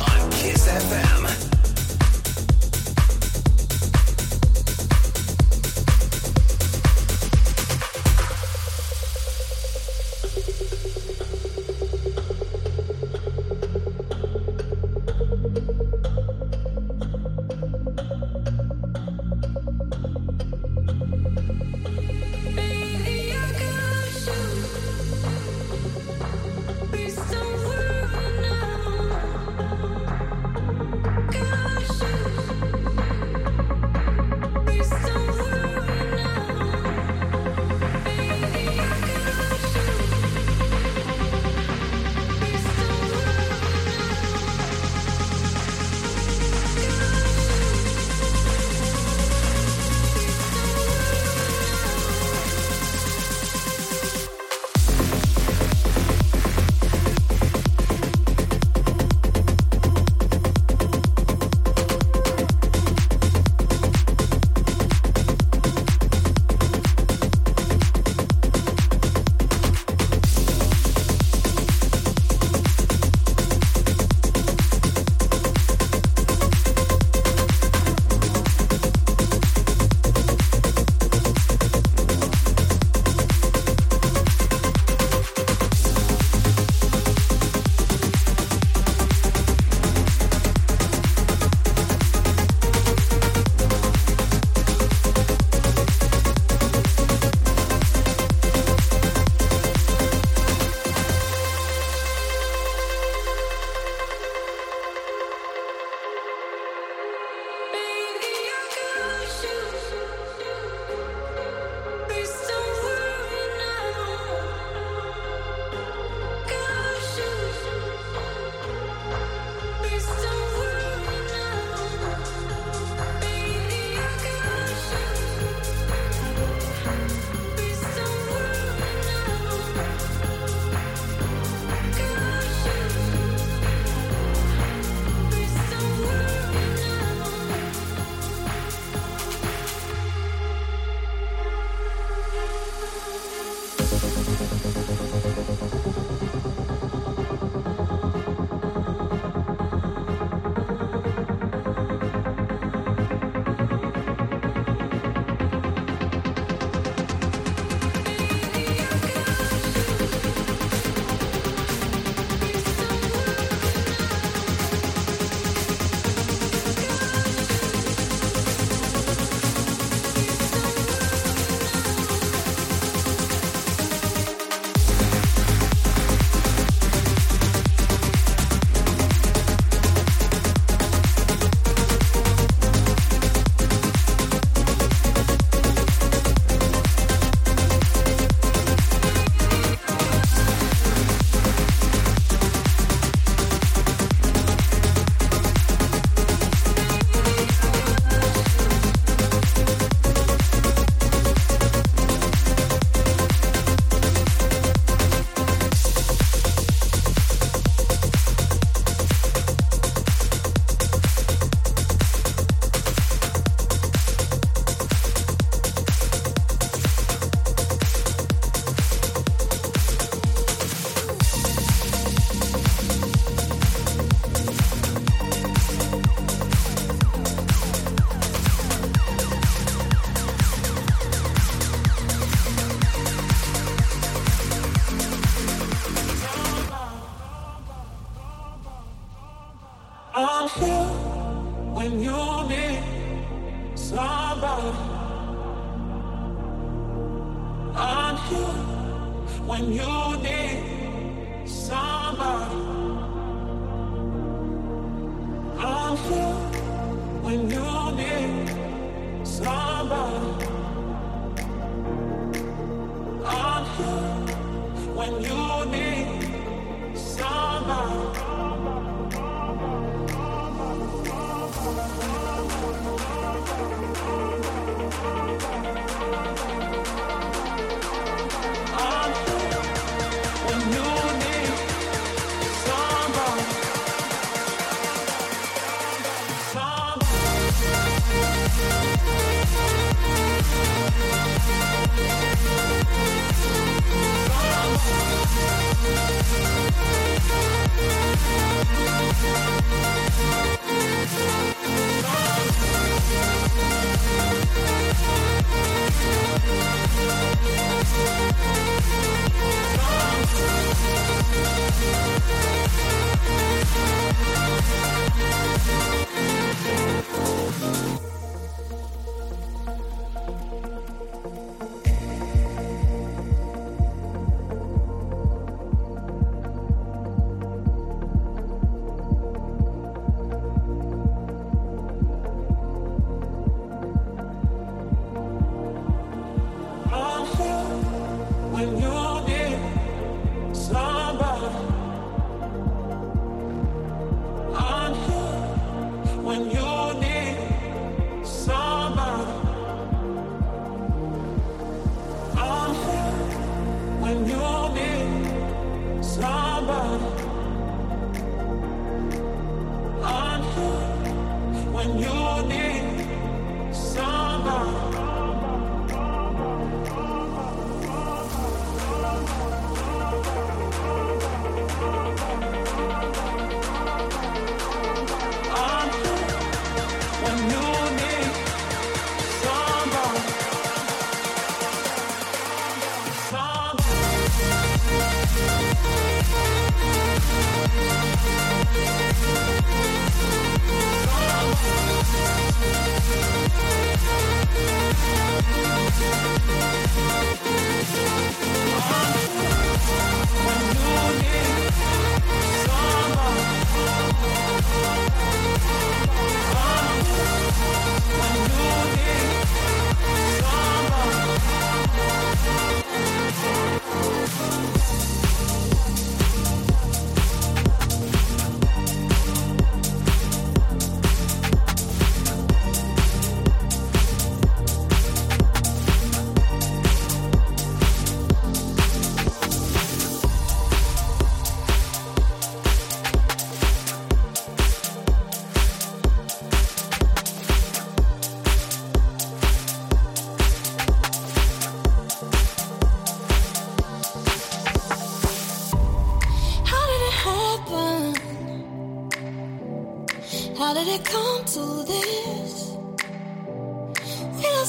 on Kiss FM.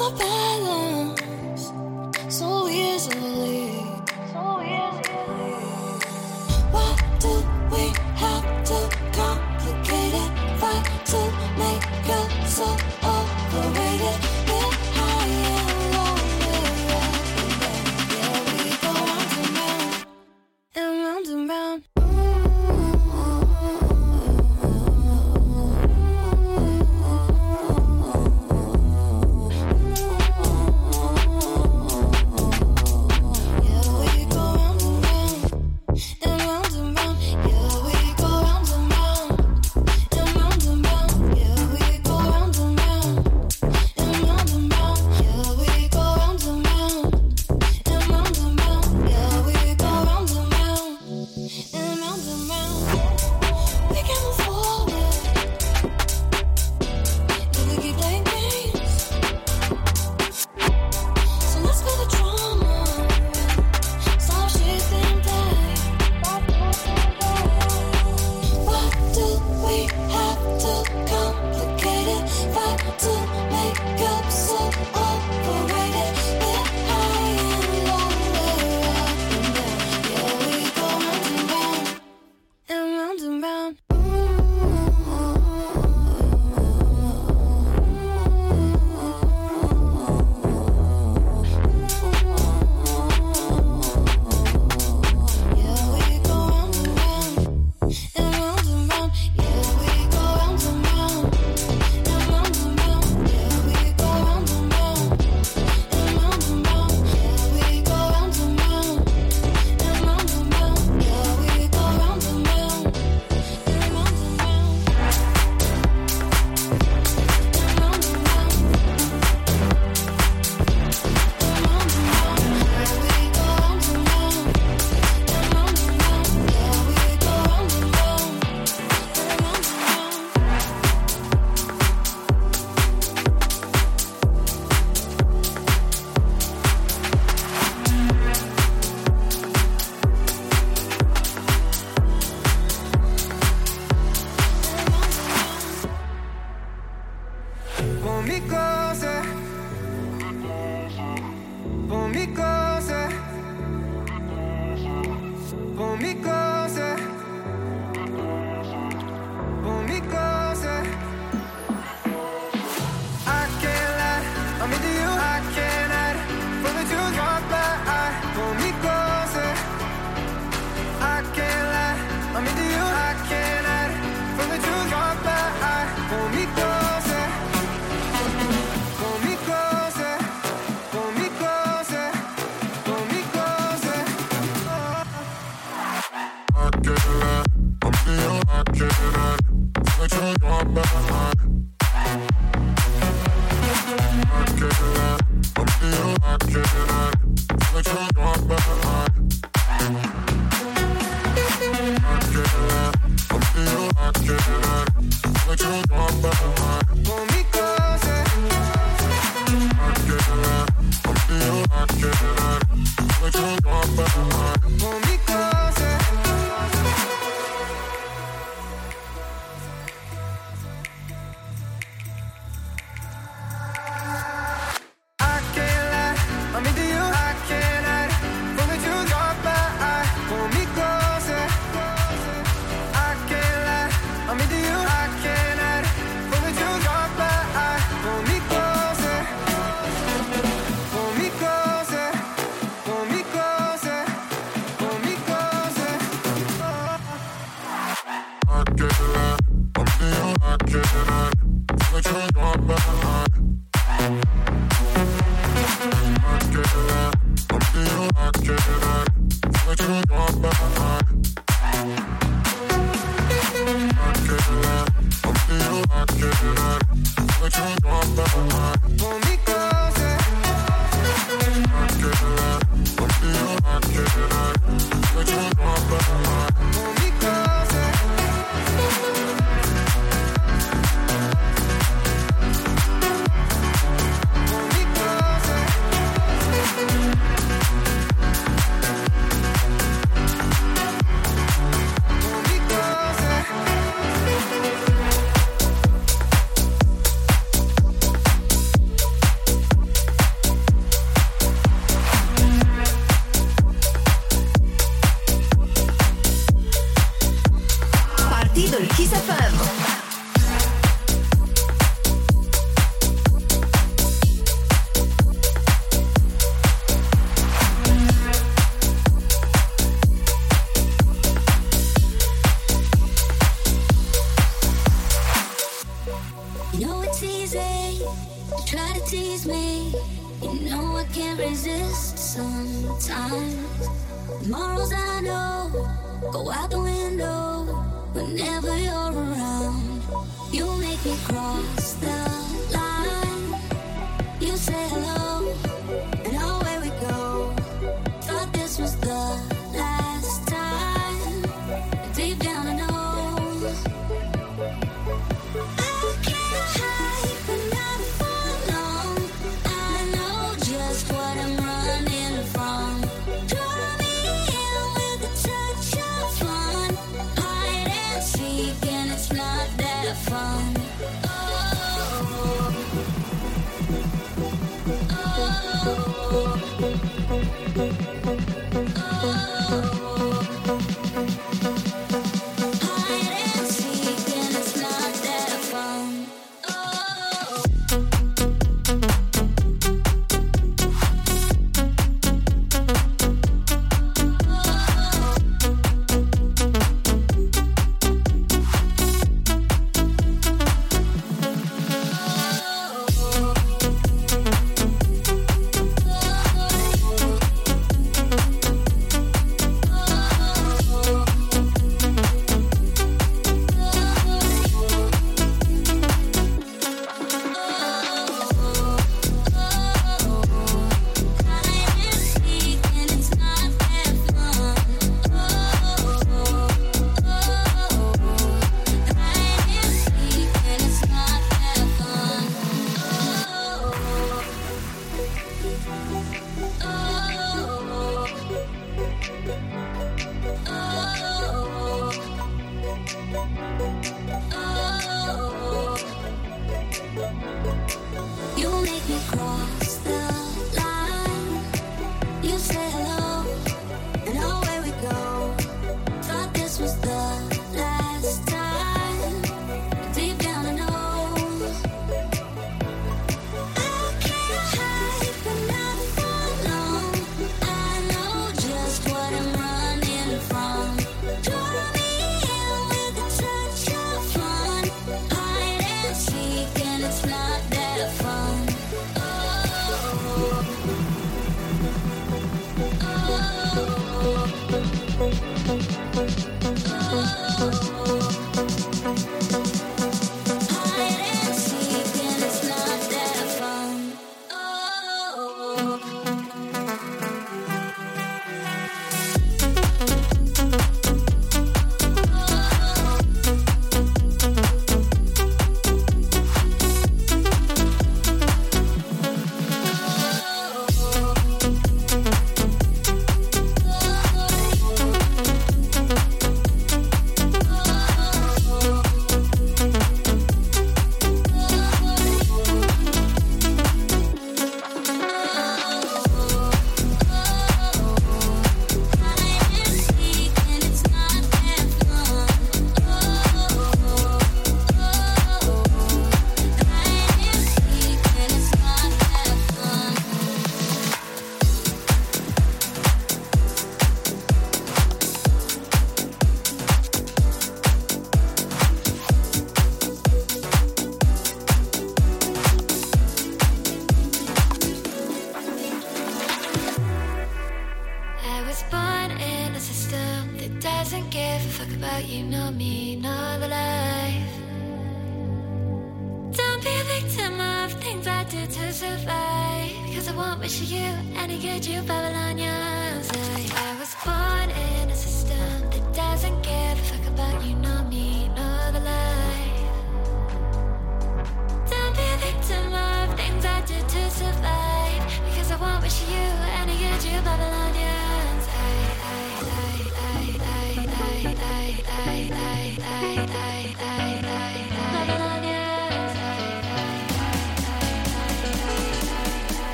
We lost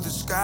the sky.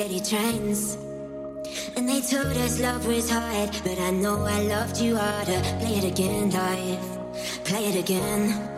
city trains, And they told us love was hard, but I know I loved you harder. Play it again, life. Play it again.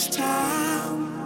this time.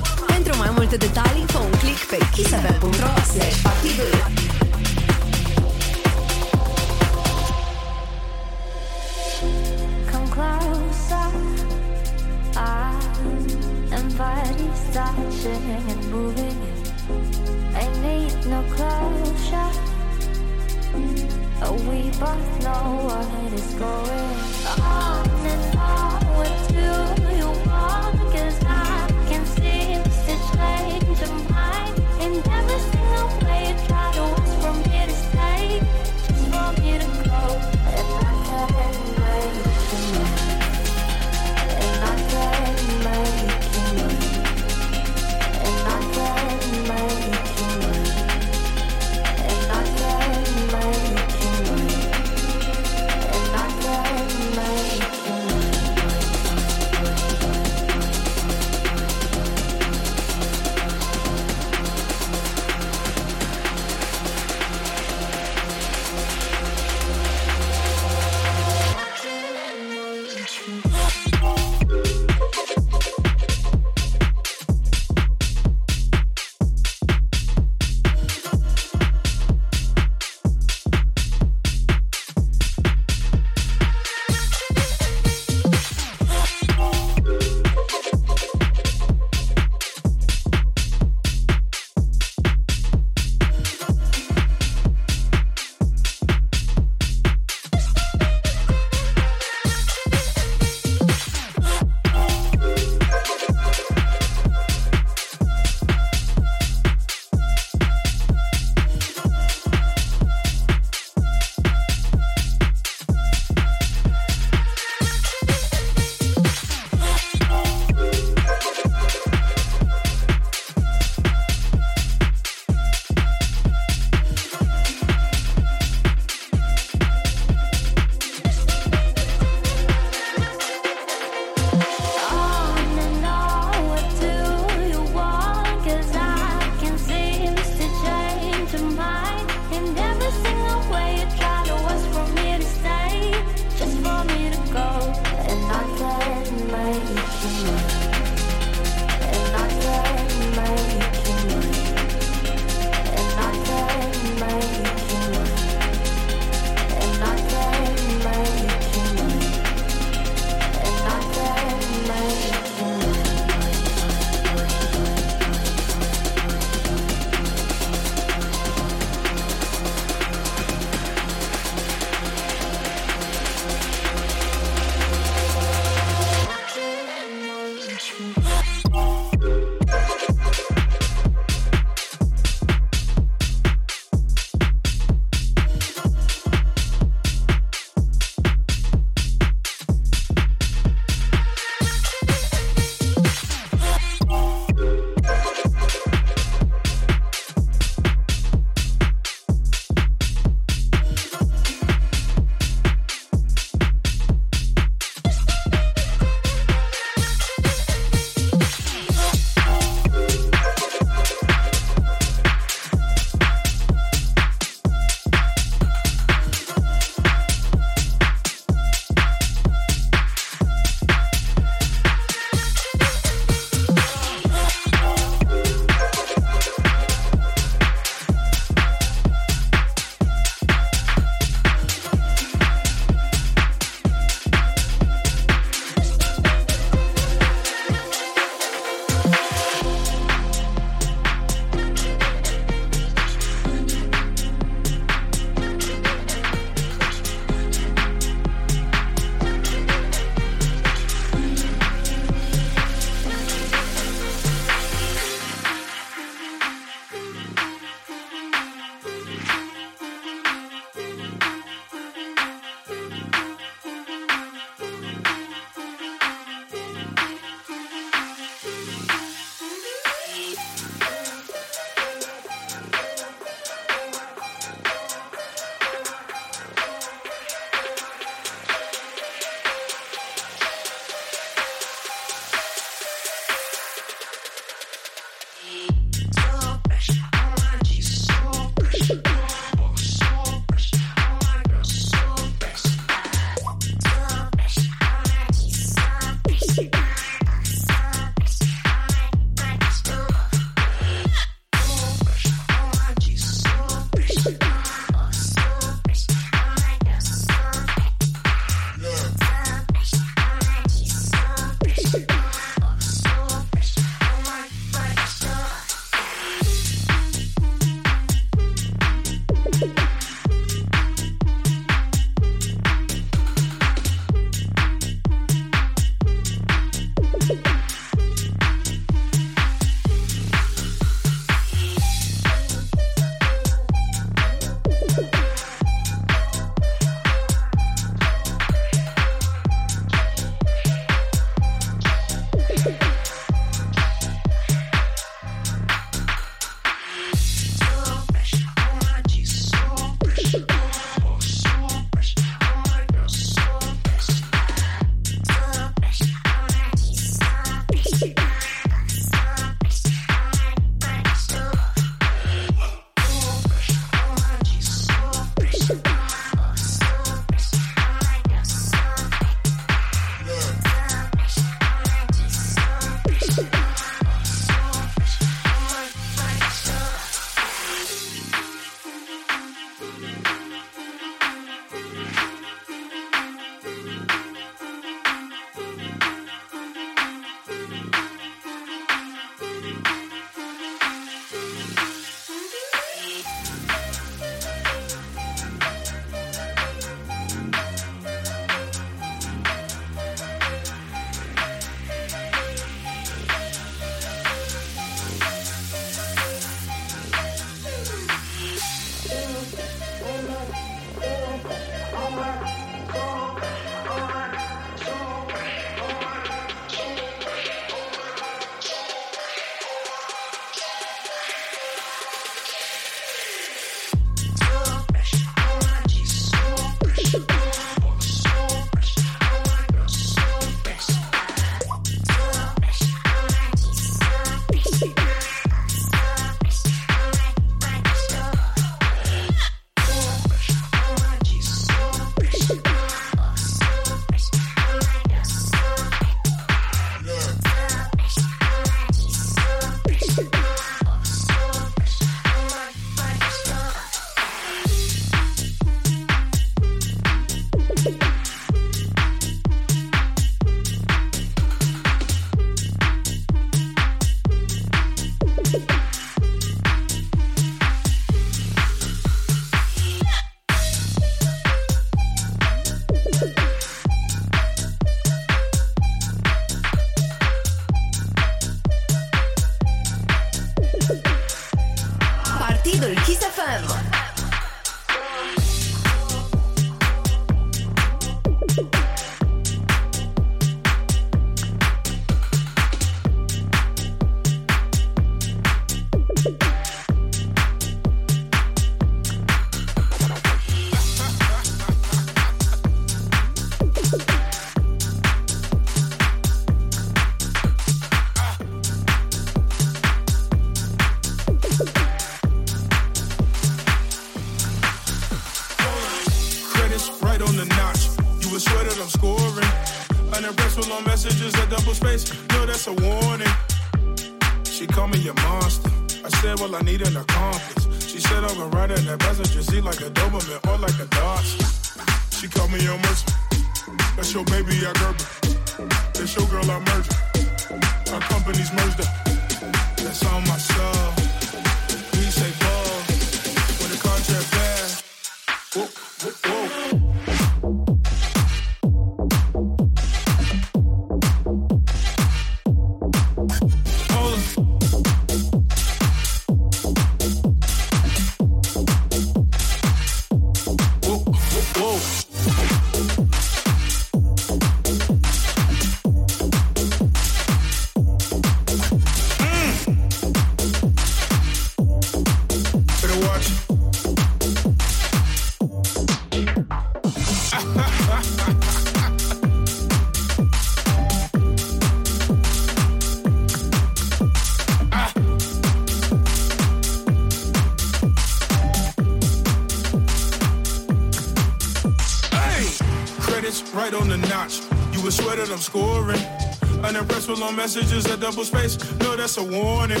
messages a double space, No, that's a warning.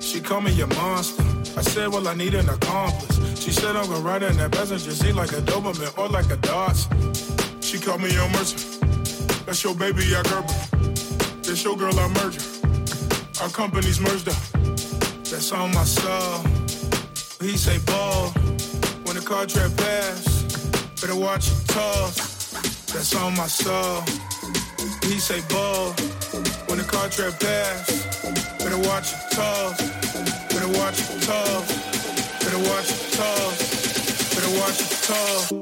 She call me a monster. I said, well, I need an accomplice. She said, I'm gonna ride in that passenger seat like a Doberman or like a Dodge. She called me a mercy. That's your baby, I girl. That's your girl, I merger. Our companies merged up. That's on my soul. He say ball. When the contract pass, better watch your toss. That's on my soul. He say ball when the contract pass. Better watch it tough. Better watch it tough. Better watch it tough. Better watch it tough.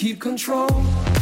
keep control.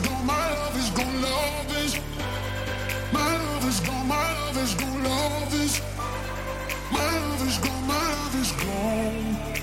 gone, my love is gone, love is. My love is gone, my love is gone, love is. My love is gone, my love is gone.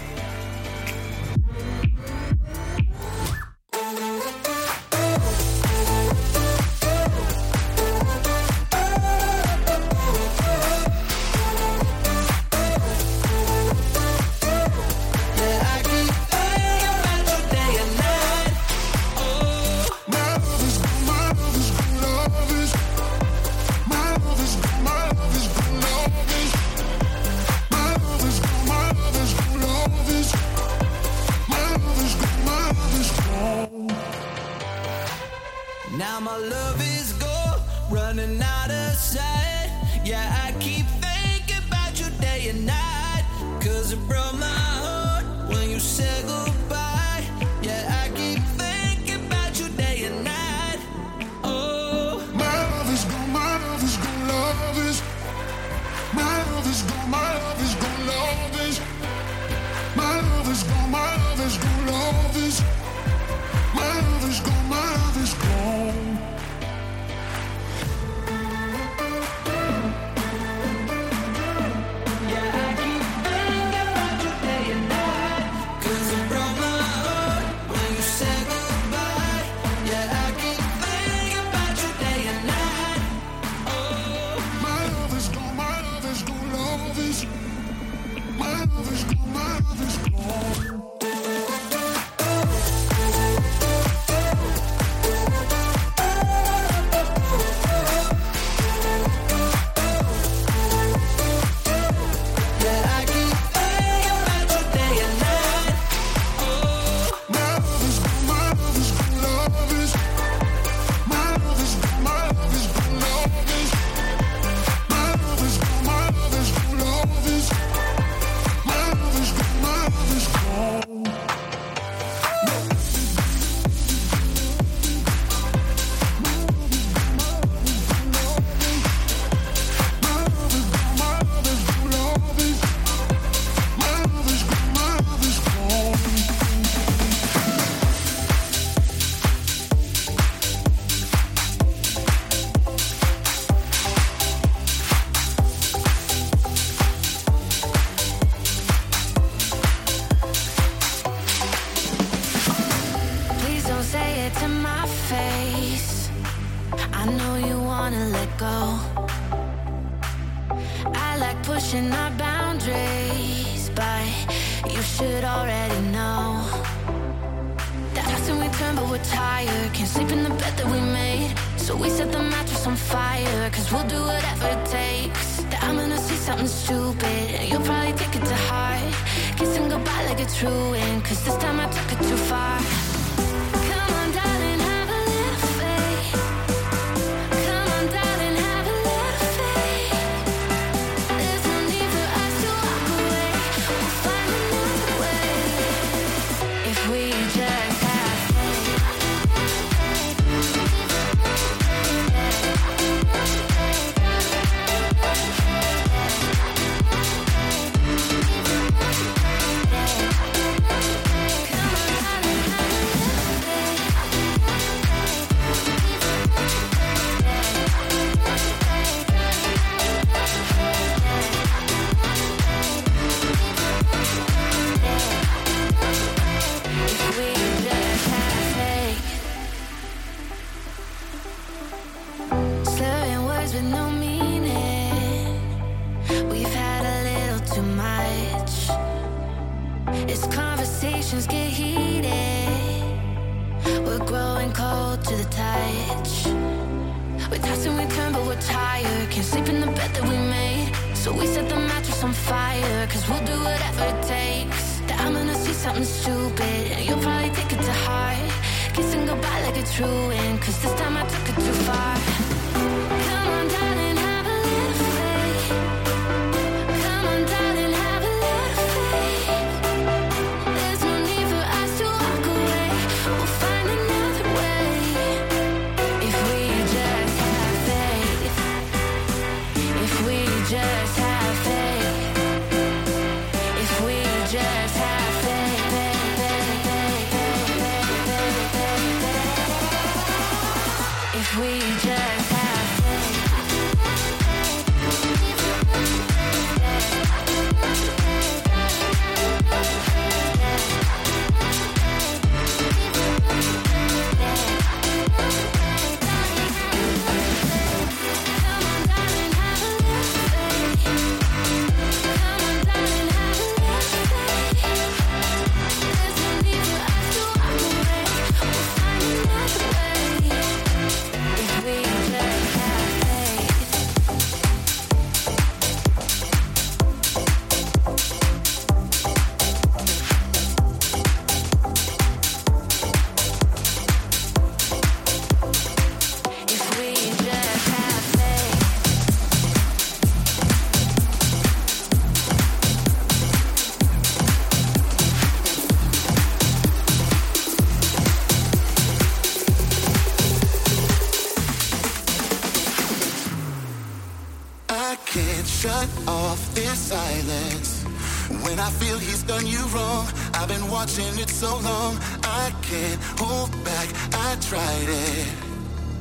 so long, I can't hold back. I tried it.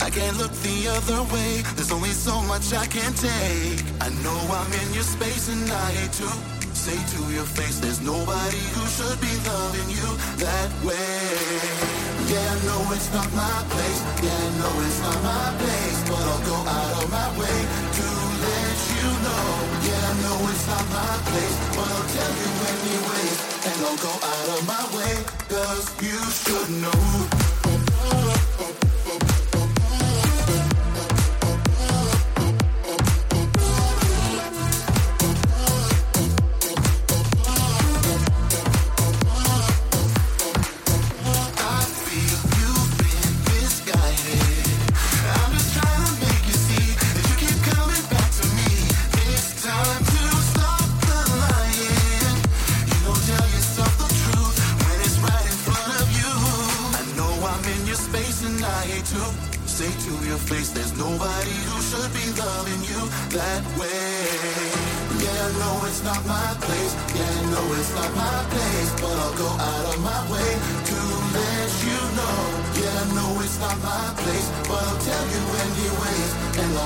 I can't look the other way. There's only so much I can take. I know I'm in your space and I hate to say to your face, there's nobody who should be loving you that way. Yeah, I know it's not my place. Yeah, I know it's not my place, but I'll go out of my way to let you know. Yeah, I know it's not my place, but I'll tell you anyway and don't go out of my way, cause you should know.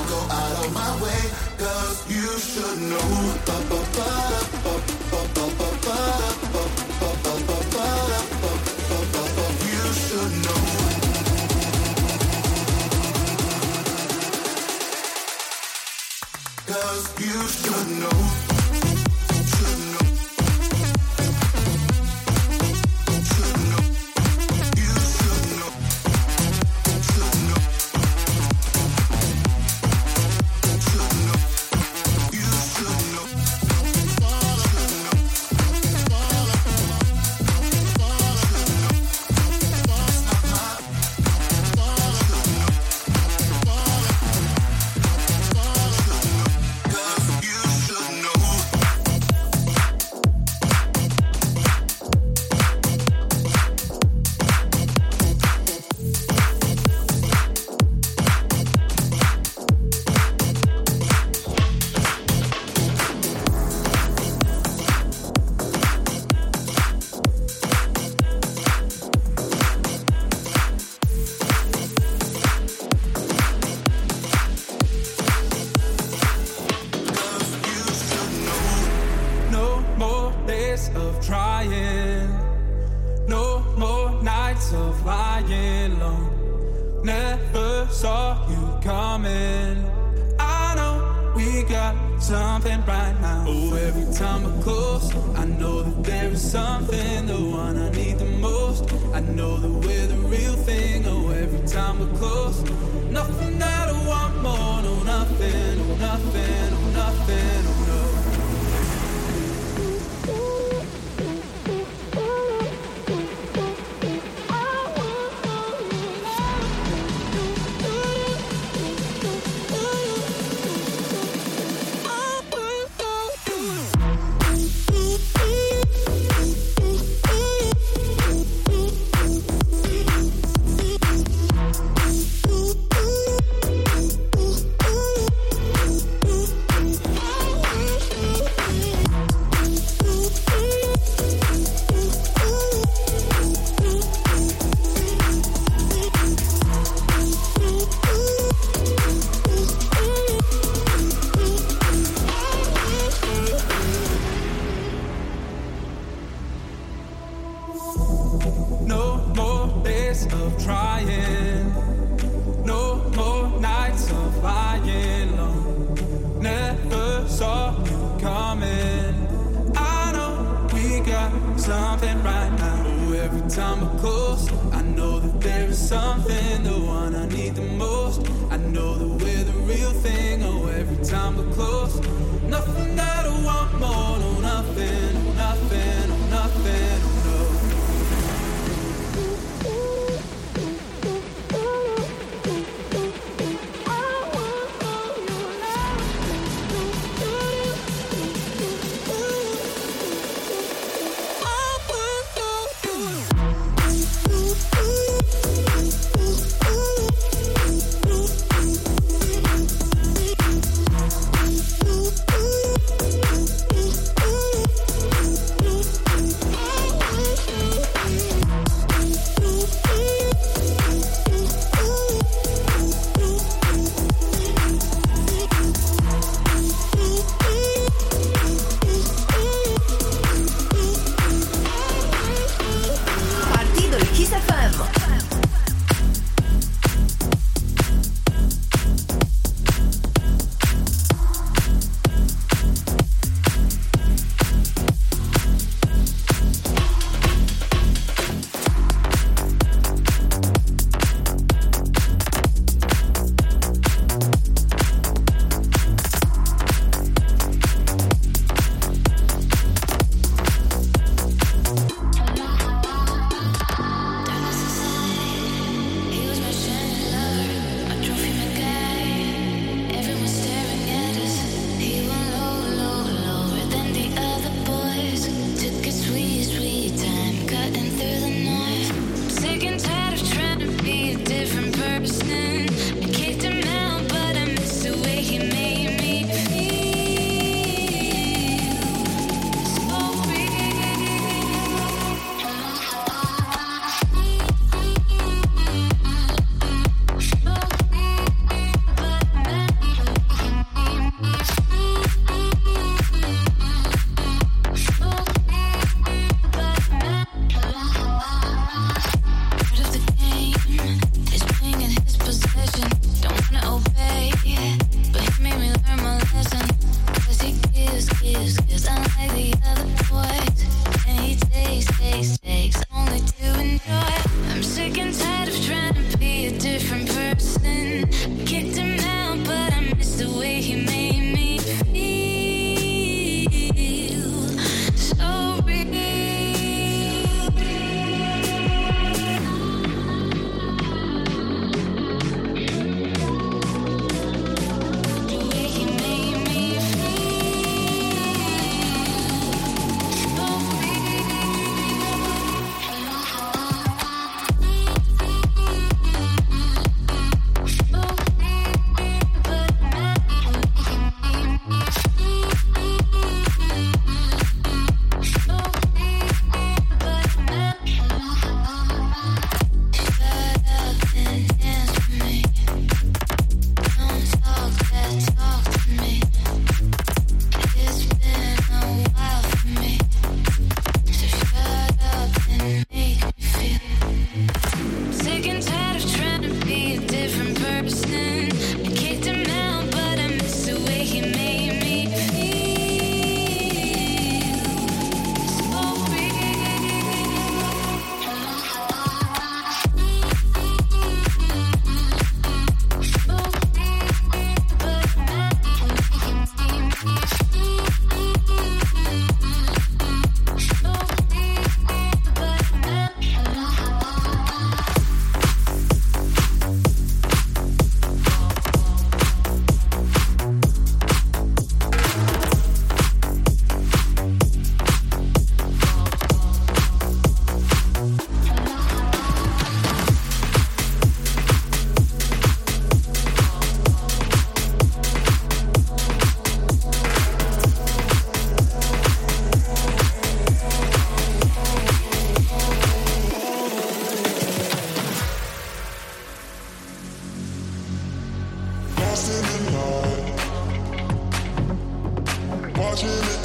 I'll go out of my way, cause you should know. Ba, ba, ba. Watching it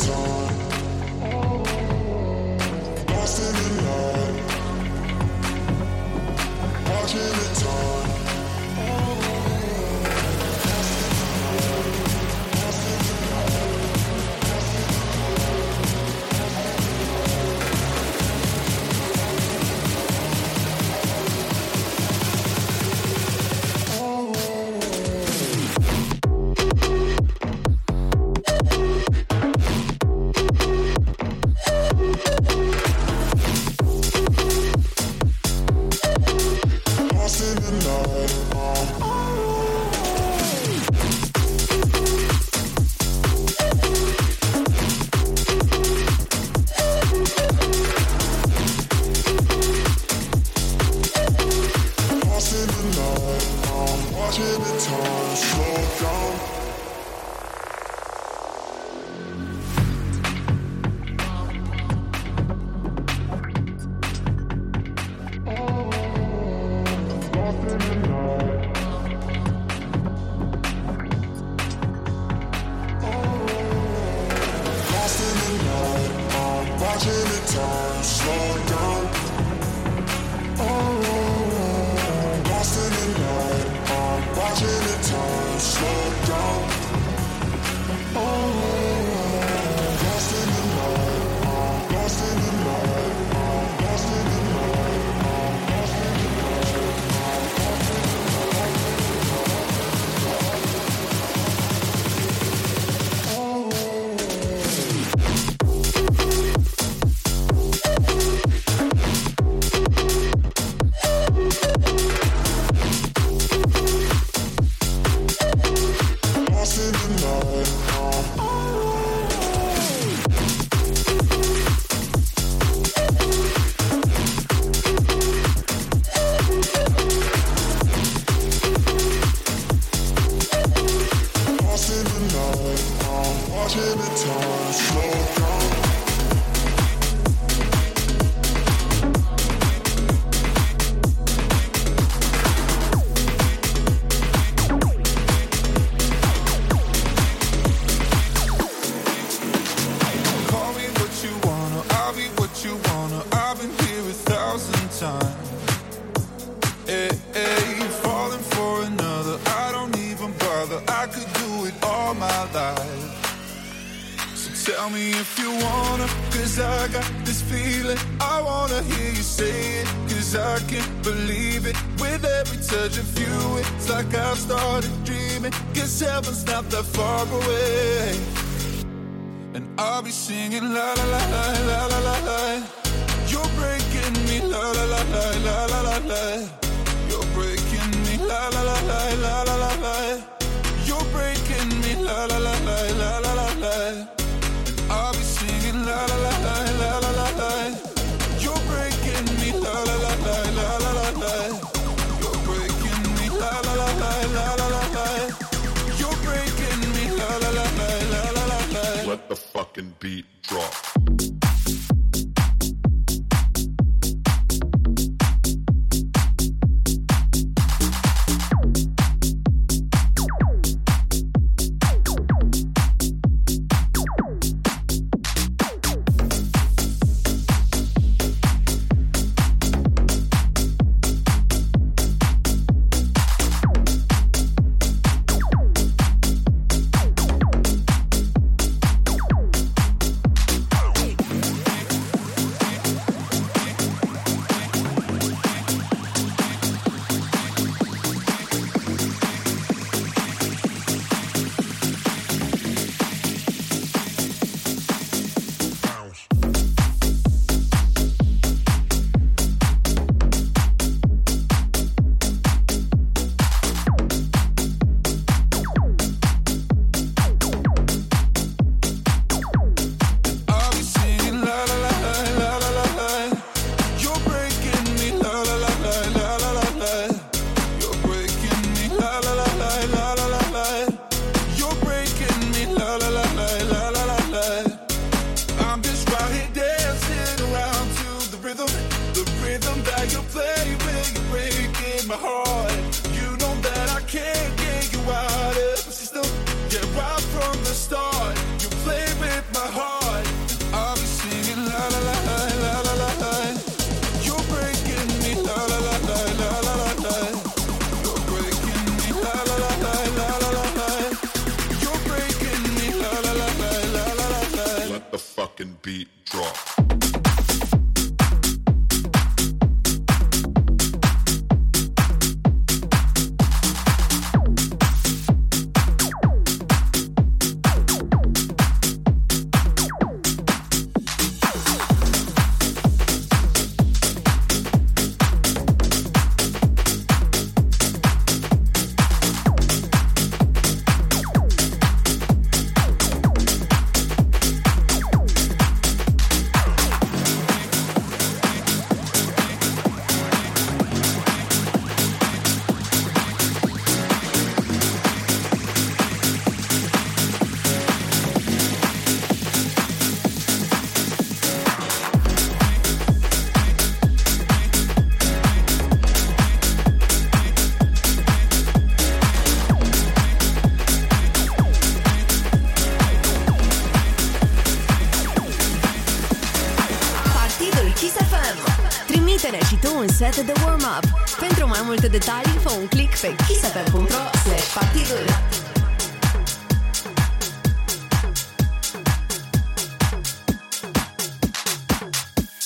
set the warm-up. Pentru mai multe detalii, fă un click pe kissfm.ro slash partidul.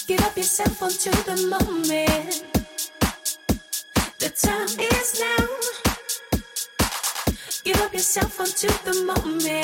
Get up yourself onto the moment. The time is now. Get up yourself onto the moment.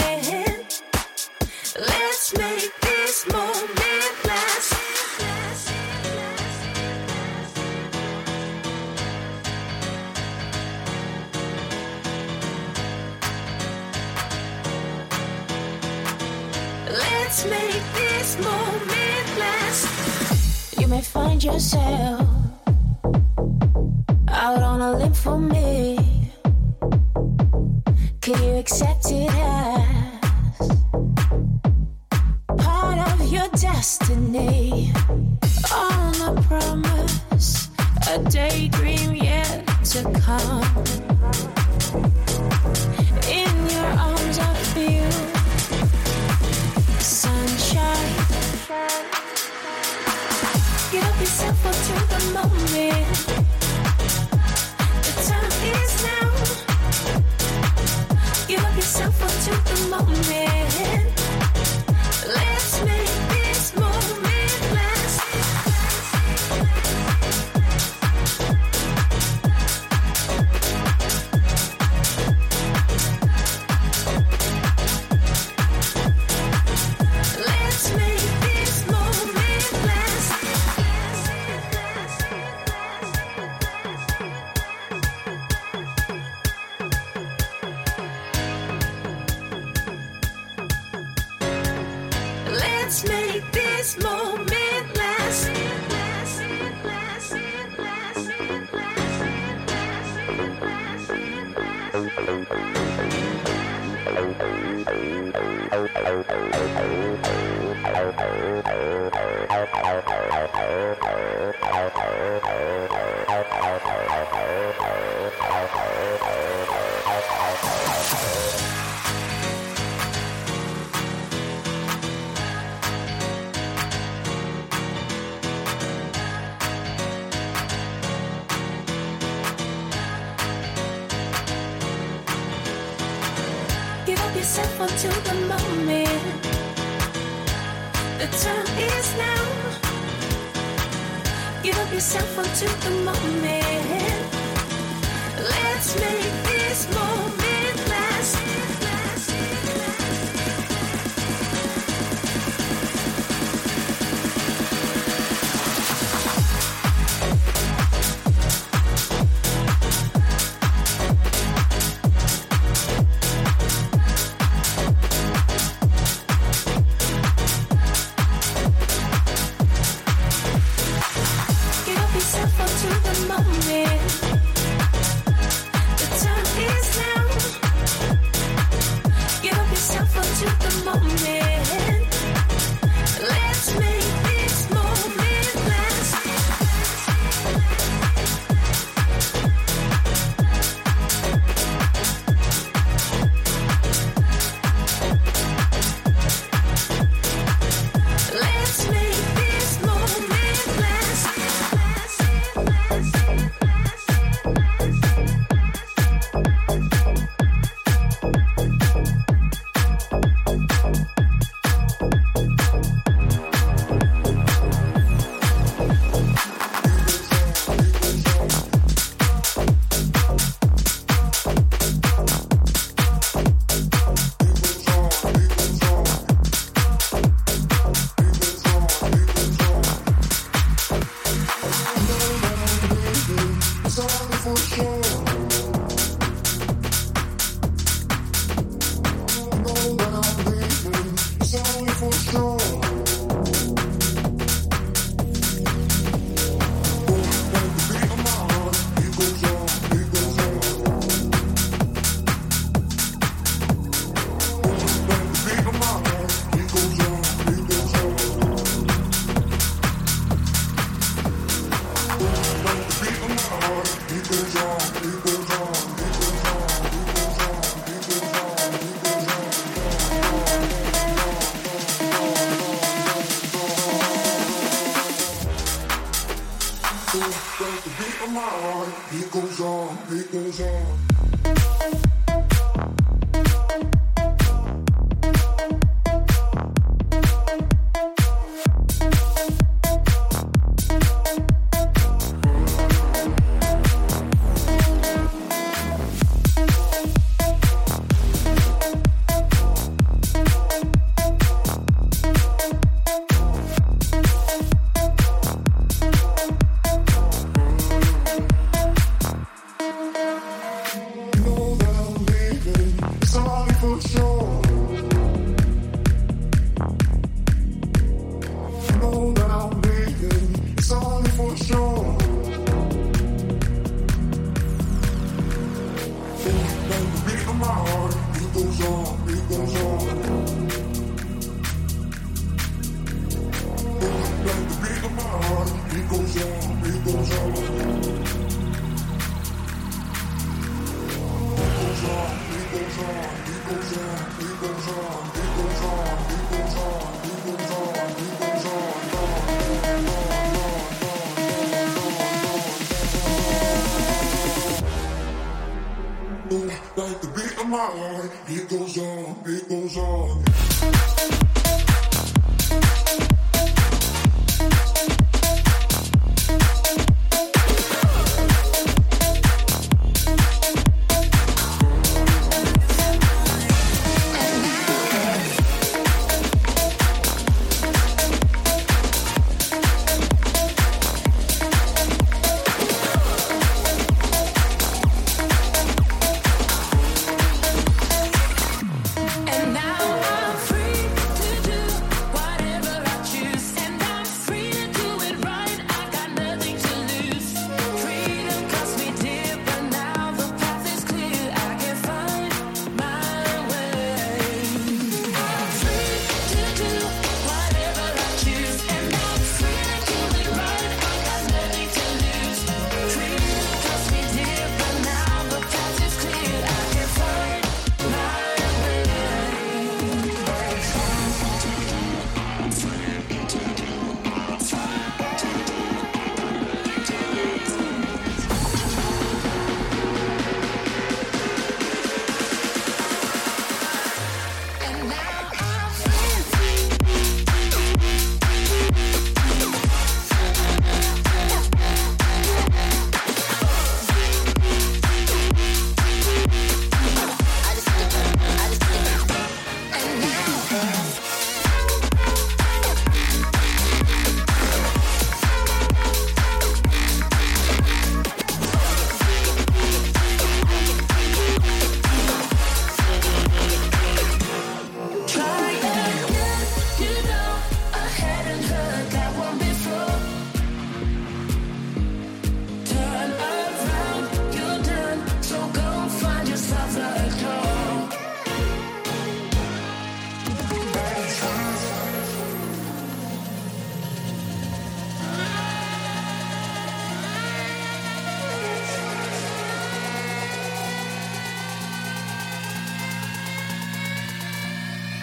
on, it goes on.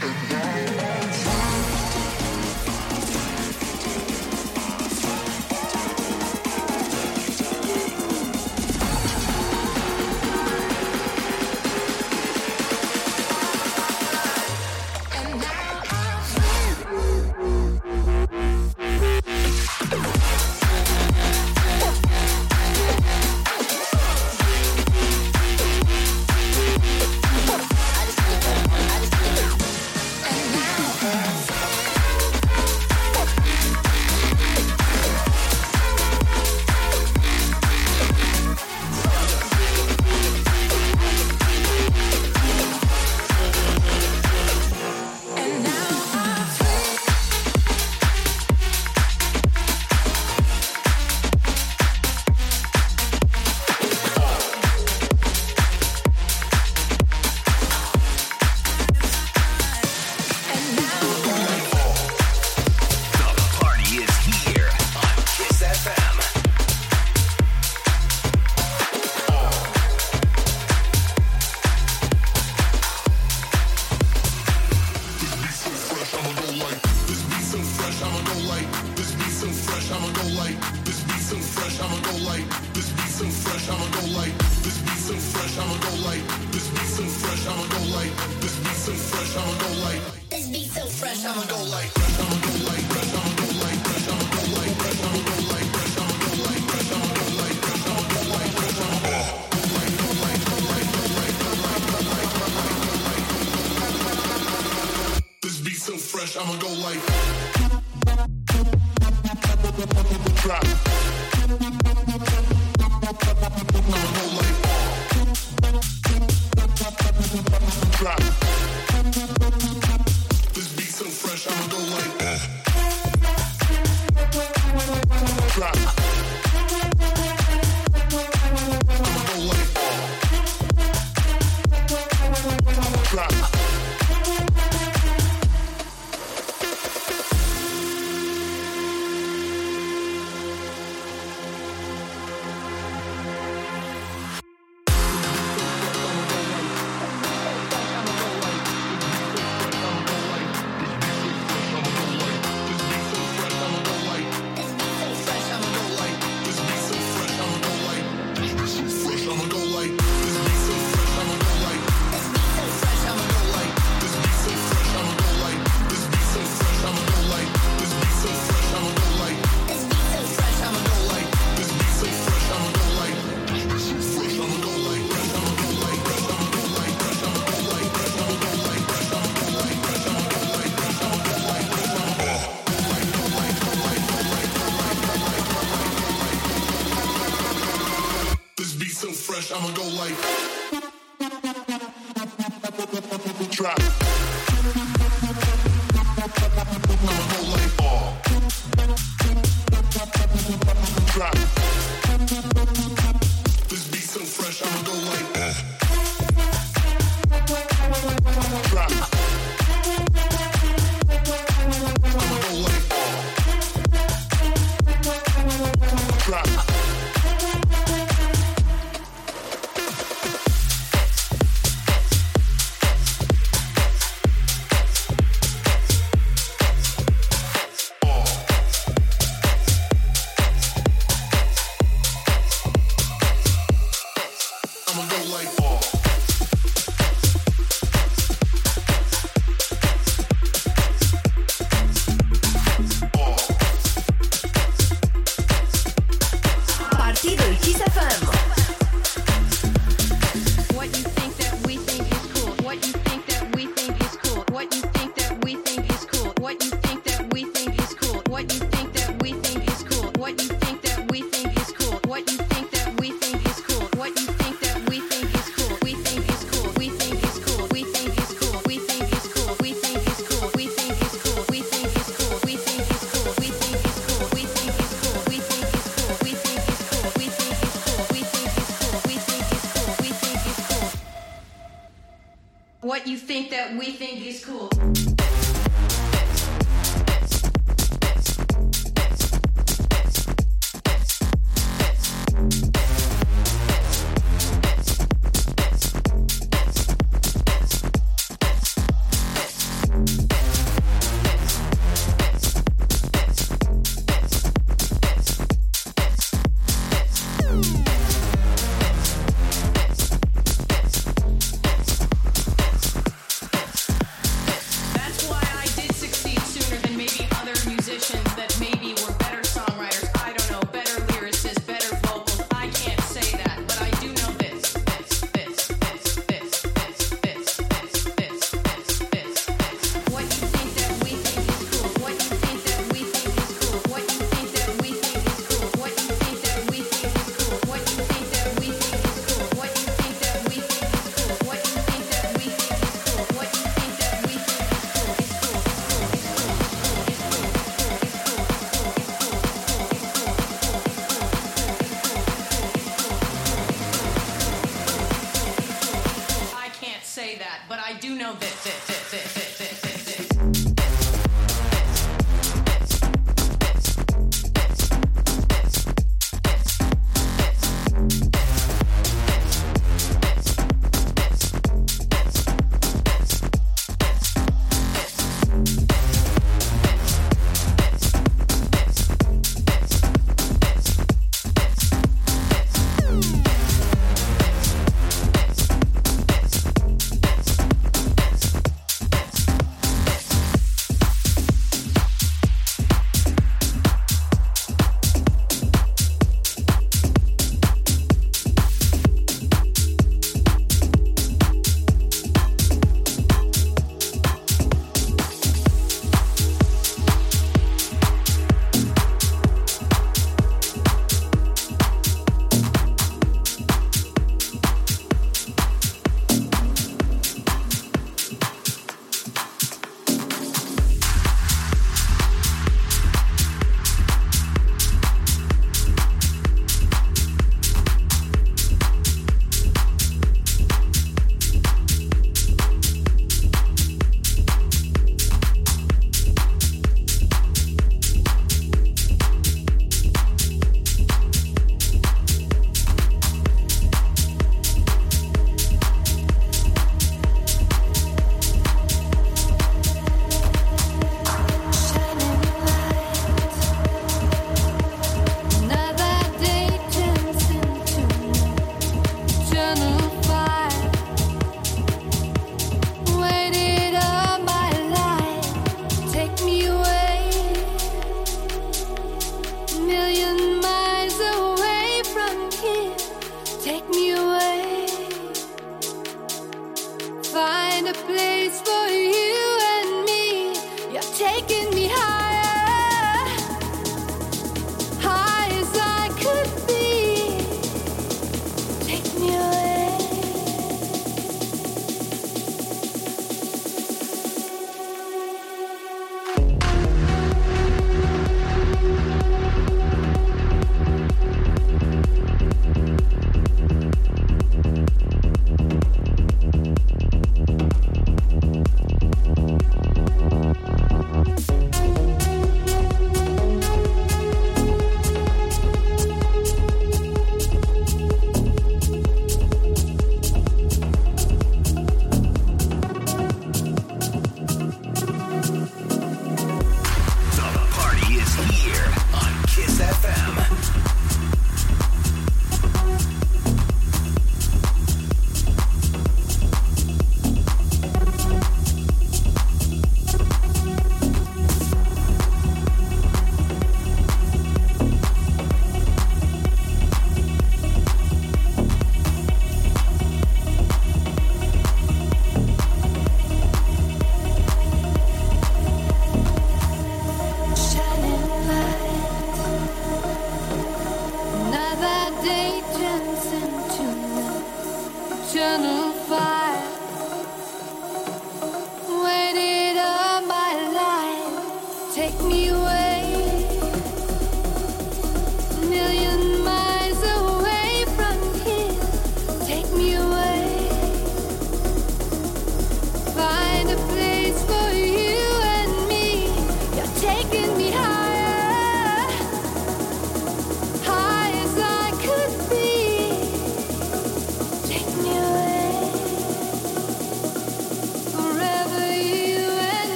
I'ma